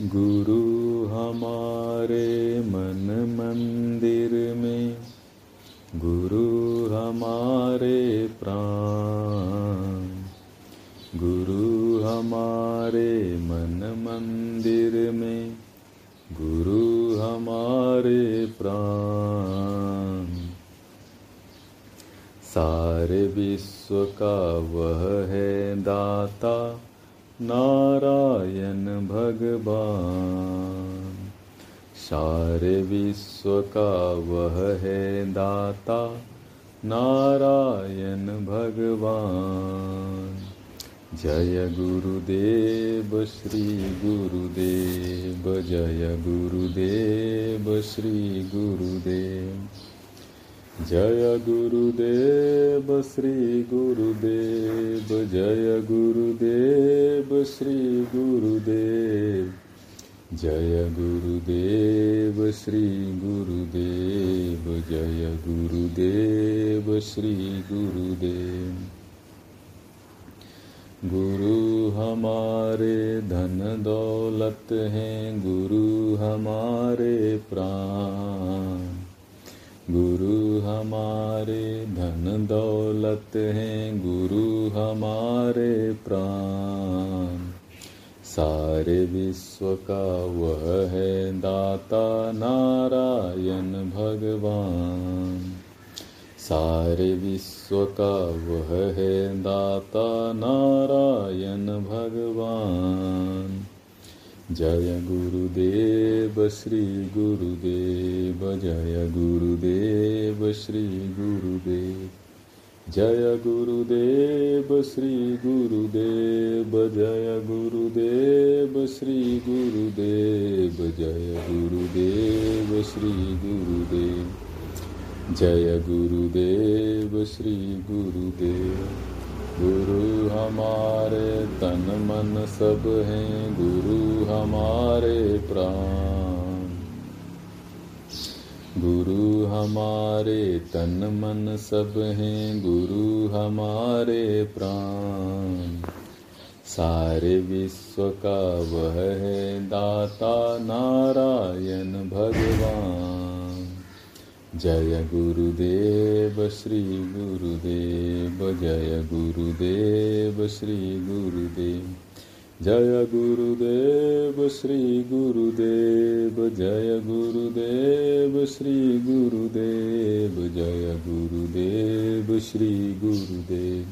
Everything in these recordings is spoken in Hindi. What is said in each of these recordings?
गुरु हमारे मन मंदिर में, गुरु हमारे प्राण, गुरु हमारे मन मंदिर में, गुरु हमारे प्राण। सारे विश्व का वह है दाता नारायण भगवान। सारे विश्व का वह है दाता, नारायण भगवान। जय गुरुदेव, श्री गुरुदेव, जय गुरुदेव, श्री गुरुदेव। जय गुरुदेव श्री गुरुदेव, जय गुरुदेव श्री गुरुदेव, जय गुरुदेव श्री गुरुदेव, जय गुरुदेव श्री गुरुदेव। गुरु हमारे धन दौलत हैं, गुरु हमारे प्राण। गुरु हमारे धन दौलत हैं, गुरु हमारे प्राण। सारे विश्व का वह है दाता नारायण भगवान। सारे विश्व का वह है दाता नारायण भगवान। जय गुरुदेव श्री गुरुदेव, जय गुरुदेव श्री गुरुदेव, जय गुरुदेव श्री गुरुदेव, जय गुरुदेव श्री गुरुदेव, जय गुरुदेव श्री गुरुदेव, जय गुरुदेव श्री गुरुदेव। गुरु हमारे तन मन सब हैं, गुरु हमारे प्राण। गुरु हमारे तन मन सब हैं, गुरु हमारे प्राण। सारे विश्व का वह है दाता नारायण भगवान। जय गुरुदेव श्री गुरुदेव, जय गुरुदेव श्री गुरुदेव, जय गुरुदेव श्री गुरुदेव, जय गुरुदेव श्री गुरुदेव, जय गुरुदेव श्री गुरुदेव,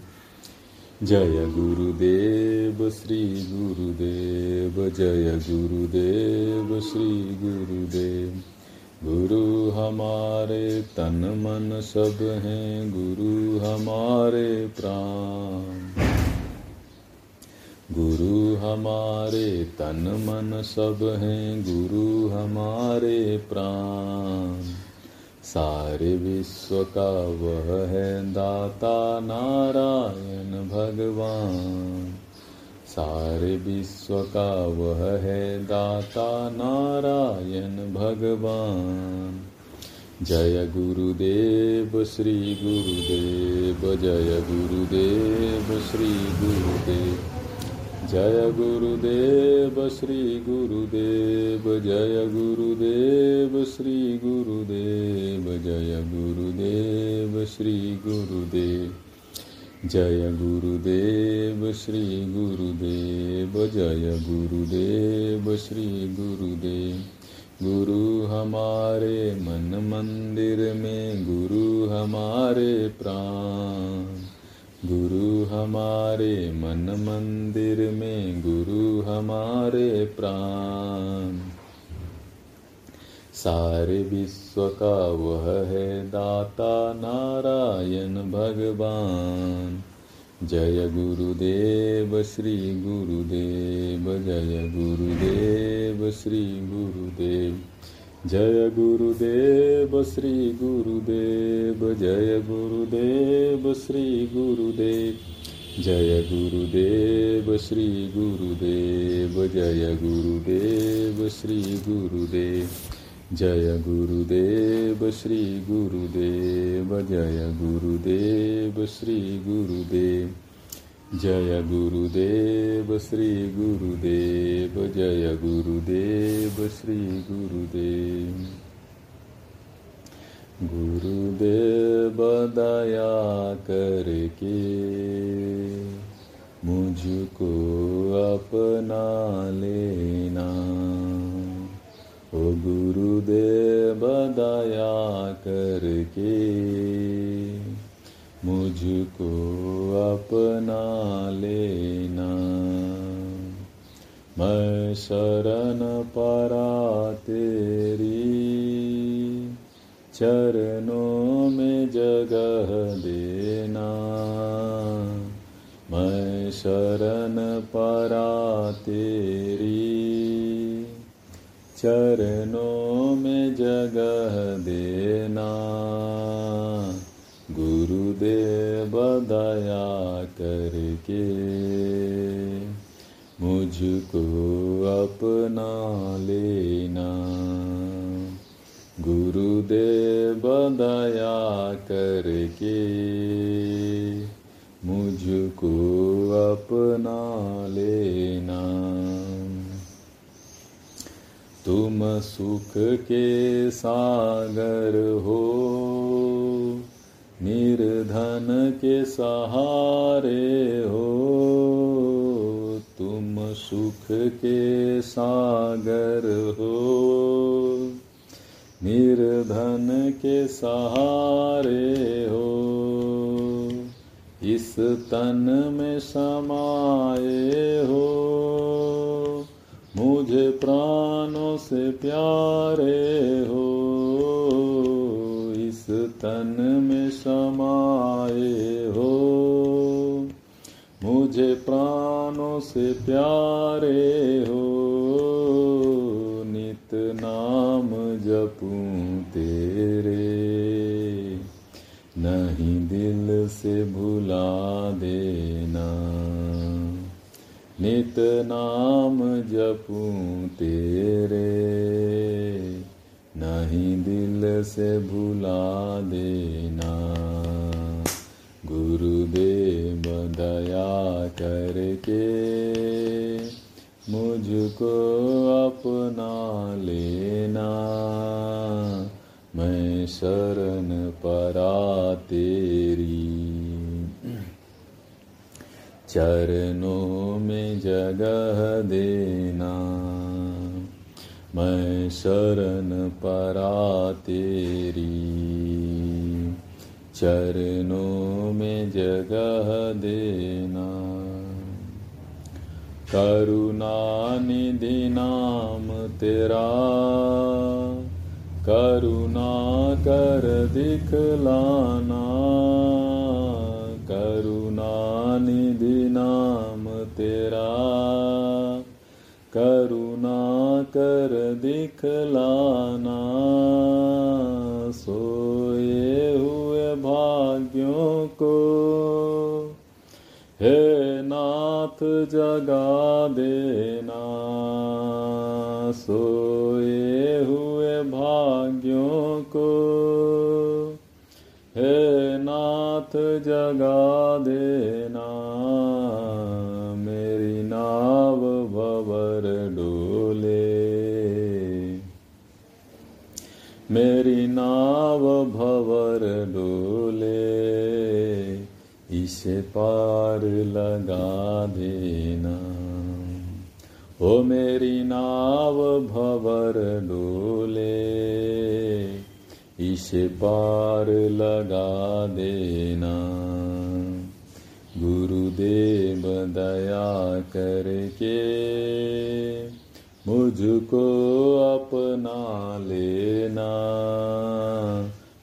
जय गुरुदेव श्री गुरुदेव, जय गुरुदेव श्री गुरुदेव। गुरु हमारे तन मन सब हैं, गुरु हमारे प्राण। गुरु हमारे तन मन सब हैं, गुरु हमारे प्राण। सारे विश्व का वह है दाता नारायण भगवान। सारे विश्व का वह है दाता नारायण भगवान। जय गुरुदेव, श्री गुरुदेव, जय गुरुदेव, श्री गुरुदेव। जय गुरुदेव, श्री गुरुदेव, जय गुरुदेव, श्री गुरुदेव, जय गुरुदेव, श्री गुरुदेव। जय गुरुदेव, श्री गुरुदेव, जय गुरुदेव, श्री गुरुदेव। गुरु हमारे मन मंदिर में, गुरु हमारे प्राण। गुरु हमारे मन मंदिर में, गुरु हमारे प्राण। सारे विश्व का वह है दाता नारायण भगवान। जय गुरुदेव, श्री गुरुदेव, जय गुरुदेव, श्री गुरुदेव। जय गुरुदेव, श्री गुरुदेव, जय गुरुदेव, श्री गुरुदेव। जय गुरुदेव, श्री गुरुदेव, जय गुरुदेव, श्री गुरुदेव। जय गुरुदेव, श्री गुरुदेव, जय गुरुदेव, श्री गुरुदेव। जय गुरुदेव, श्री गुरुदेव, जय गुरुदेव, श्री गुरुदेव। गुरुदेव दया करके मुझको अपना लेना। गुरुदेव दया करके मुझको अपना लेना। मैं शरण परा तेरी चरणों में जगह देना। मैं शरण परा तेरी चरणों में जगह देना। गुरुदेव दया करके मुझको अपना लेना। गुरुदेव दया करके मुझको सुख के सागर हो। निर्धन के सहारे हो। तुम सुख के सागर हो। निर्धन के सहारे हो। इस तन में समाये हो। मुझे प्राणों से प्यारे हो, इस तन में समाए हो। मुझे प्राणों से प्यारे हो, नित नाम जपूं तेरे। नहीं दिल से भुला देना नित नाम जपूं तेरे। नहीं दिल से भुला देना। गुरुदेव दया करके मुझको अपना लेना। मैं शरण परा तेरी। चरणों में जगह देना। मैं शरण परा तेरी। चरणों में जगह देना। करुणा निधि नाम तेरा। करुणा कर दिखलाना। करुणा निधि नाम तेरा करुणा कर दिखलाना सोए हुए भाग्यों को हे नाथ जगा देना। सोए हुए भाग्यों को हे नाथ जगा देना। मेरी नाव भवर डोले, इसे पार लगा देना। ओ मेरी नाव भवर डोले, इसे पार लगा देना। गुरुदेव दया करके मुझको अपना लेना।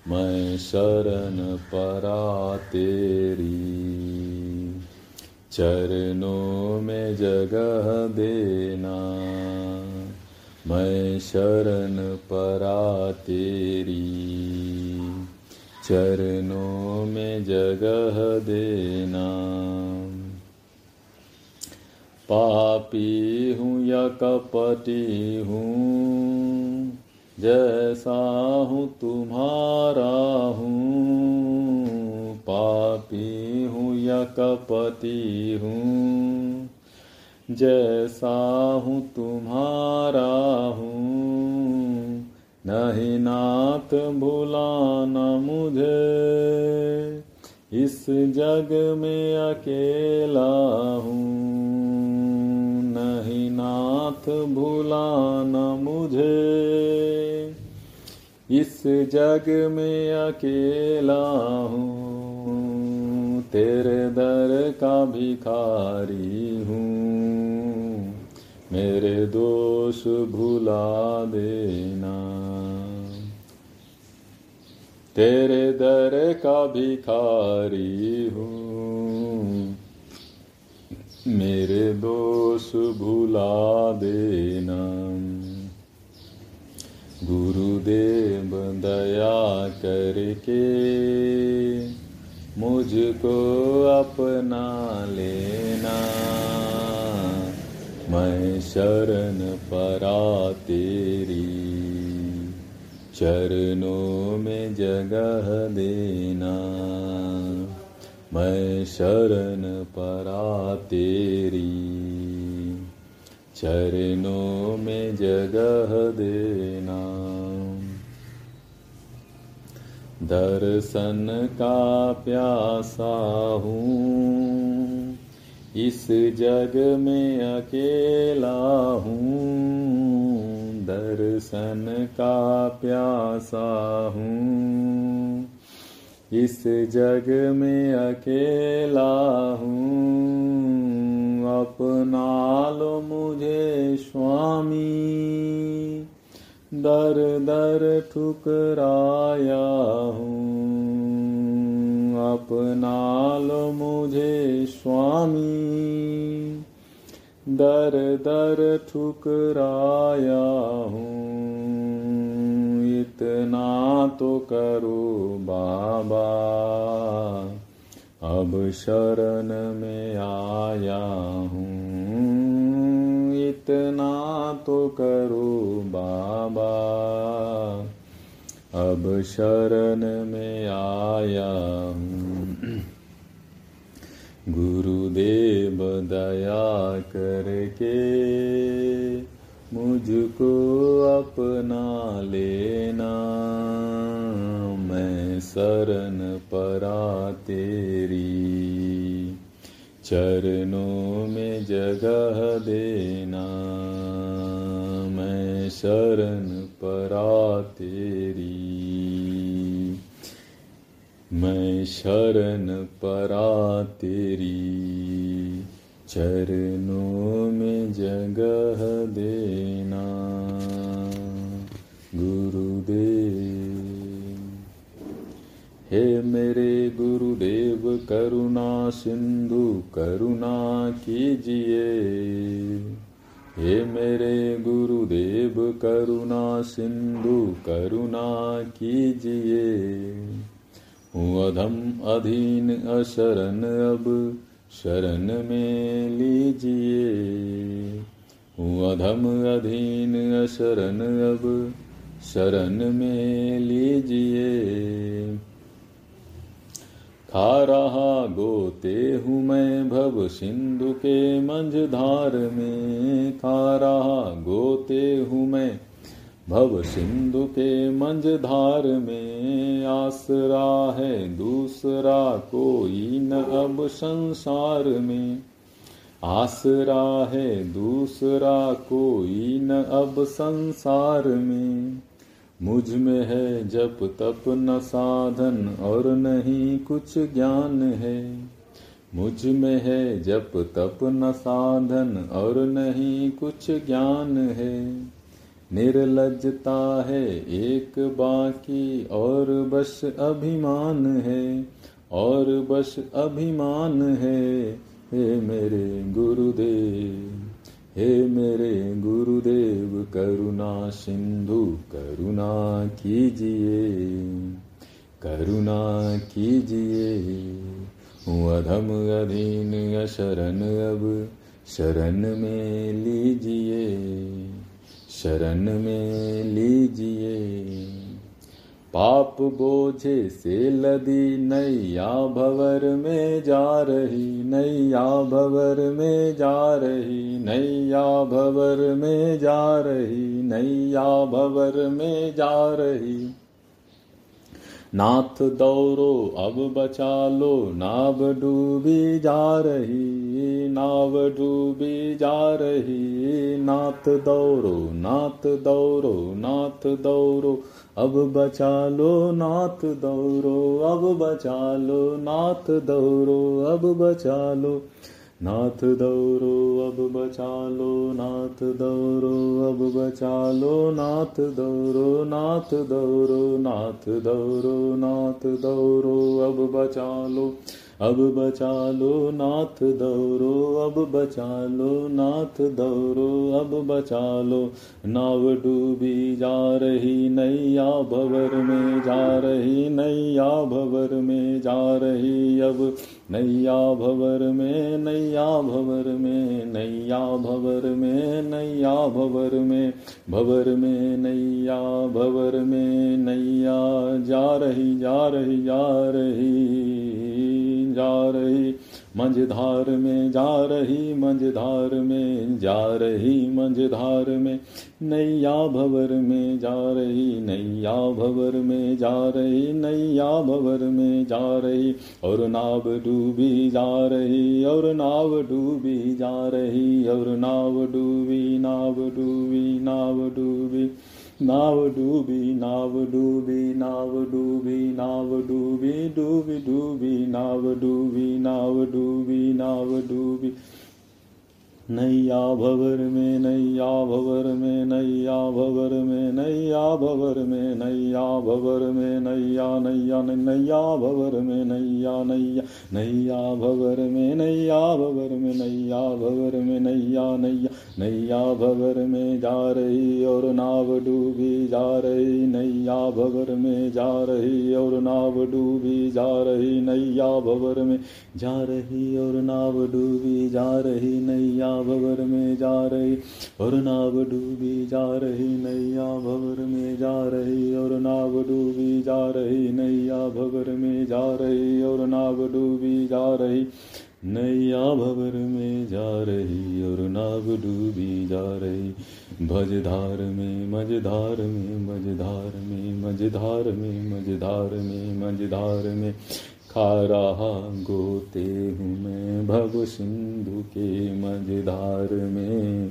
मैं शरण परा तेरी। चरणों में जगह देना। मैं शरण परा तेरी। चरणों में जगह देना। पापी हूँ या कपटी हूँ, जैसा हूँ तुम्हारा हूँ। पापी हूँ या कपटी हूँ, जैसा हूँ तुम्हारा हूँ। नहीं नाथ भुलाना मुझे इस जग में अकेला हूँ। नहीं नाथ भुलाना मुझे। इस जग में अकेला हूँ। तेरे दर का भिखारी हूँ। मेरे दोष भुला देना। तेरे दर का भिखारी हूँ। मेरे दोष भुला देना। गुरुदेव दया करके मुझको अपना लेना। मैं शरण परा तेरी चरणों में जगह देना। मैं शरण परा तेरी। चरणों में जगह देना। दर्शन का प्यासा हूँ। इस जग में अकेला हूँ। दर्शन का प्यासा हूँ। इस जग में अकेला हूँ। अपना लो मुझे स्वामी। दर दर ठुकराया हूँ। अपना लो मुझे स्वामी। दर दर ठुकराया हूँ। इतना तो करो बाबा। अब शरण में आया हूँ। इतना तो करो बाबा। अब शरण में आया हूँ। गुरुदेव दया करके मुझको अपना लेना। मैं शरण परा तेरी चरणों में जगह देना। मैं शरण परा तेरी मैं शरण परा तेरी, चरणों में जगह देना। गुरुदेव, हे मेरे गुरुदेव, करुणा सिंधु, करुणा कीजिए। हे मेरे गुरुदेव, करुणा सिंधु, करुणा कीजिए। अधम अधीन अशरण अब, शरण में लीजिए। अधम अधीन अशरण अब, शरण में लीजिए। खा रहा गोते हूँ मैं भव सिंधु के मंझधार में। खा रहा गोते हूँ मैं भव सिंधु के मंझधार में आसरा है, दूसरा कोई न अब संसार में। आसरा है, दूसरा कोई न अब संसार में। मुझमें है जप तप न साधन और नहीं कुछ ज्ञान है। मुझमें है जप तप न साधन और नहीं कुछ ज्ञान है। निर्लजता है, एक बाकी और बस अभिमान है, और बस अभिमान है। हे मेरे गुरुदेव, हे मेरे गुरुदेव, करुणा सिंधु, करुणा कीजिए करुणा कीजिए। अधम अधीन, अशरण अब, शरण में लीजिए। शरण में लीजिए। पाप बोझे से लदी नैया भवर में जा रही, नैया भवर में जा रही, नैया भवर में जा रही, नैया भवर में जा रही। नाथ दौरो, अब बचा लो नाव डूबी जा रही, नाव डूबी जा रही, नाथ दौरो नाथ दौरो नाथ दौरो, अब बचा लो नाथ दौरो, अब बचा लो नाथ दौरो, अब बचा लो नाथ दौरो, अब बचा लो नाथ दौरो, अब बचा लो नाथ दौरो नाथ दौरो नाथ दौरो नाथ दौरो, अब बचा लो अब बचा लो नाथ दौरो, अब बचा लो नाथ दौरो, अब बचा लो नाव डूबी जा रही नैया भवर में, जा रही नैया भवर में, जा रही अब नैया भवर में, नैया भवर में, नैया भवर में, नैया भवर में भवर में, नैया भवर में, नैया जा रही जा रही जा रही जा रही। मंझधार में जा रही, मंझधार में जा रही, मंझधार में नैया भवर में जा रही, नैया भवर में जा रही, नैया भवर में जा रही, और नाव डूबी जा रही, और नाव डूबी जा रही, और नाव डूबी नाव डूबी नाव डूबी। Now be, now dooby, now dooby, now dooby, dooby dooby, now dooby, now dooby, now dooby. Now dooby. नैया भवर में नैया भवर में नैया भवर में नैया भवर में नैया भवर में नैया नैया नैया भवर में नैया नैया नैया भवर में नैया भवर में नैया भवर में नैया नैया नैया भवर में जा रही और नाव डूबी जा रही नैया भवर में जा रही और नाव डूबी जा रही नैया भवर में जा रही और नाव डूबी जा रही नैया भवर में जा रही, और नाव डूबी जा रही, नैया भवर में जा रही, और नाव डूबी जा रही, नैया भवर में जा रही, और नाव डूबी जा रही, नैया भवर में जा रही, और नाव डूबी जा रही। भजधार में, मझधार में मझधार में मझधार में मझधार में मझधार में खा रहा गोते हूँ मैं भव सिंधु के मझधार में।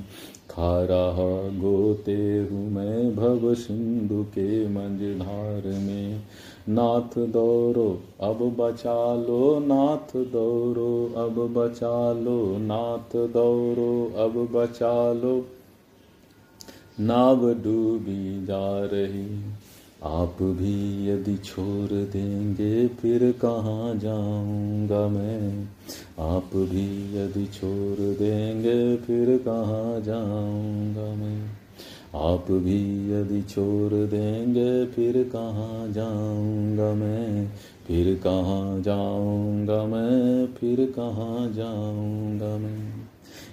खा रहा गोते हूँ मैं भव सिंधु के मझधार में। नाथ दौरो, अब बचा लो नाथ दौरो, अब बचा लो नाथ दौरो, अब बचा लो। नाव डूबी जा रही आप भी यदि छोड़ देंगे, फिर कहाँ जाऊँगा मैं? आप भी यदि छोड़ देंगे, फिर कहाँ जाऊँगा मैं? आप भी यदि छोड़ देंगे, फिर कहाँ जाऊँगा मैं? फिर कहाँ जाऊँगा मैं? फिर कहाँ जाऊँगा मैं?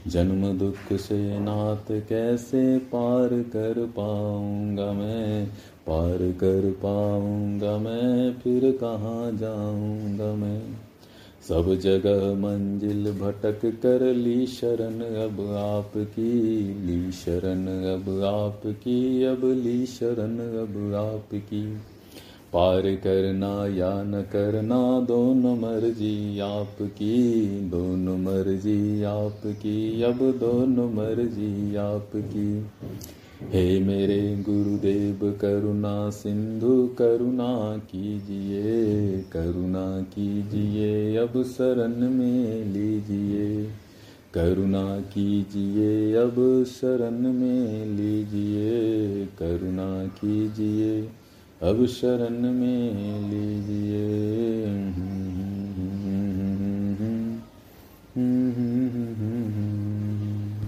जन्म दुख से नात कैसे पार कर पाऊँगा मैं? पार कर पाऊँगा मैं, फिर कहाँ जाऊँगा मैं? सब जगह मंजिल भटक कर ली शरण, अब आपकी ली शरण, अब आपकी, अब ली शरण, अब आपकी। पार करना या न करना, दोनों मर्ज़ी आपकी, दोनों मर्ज़ी आपकी, अब दोनों मर्ज़ी आपकी। हे मेरे गुरुदेव करुणा सिंधु करुणा कीजिए करुणा कीजिए अब शरण में लीजिए करुणा कीजिए अब शरण में लीजिए करुणा कीजिए अब शरण में लीजिए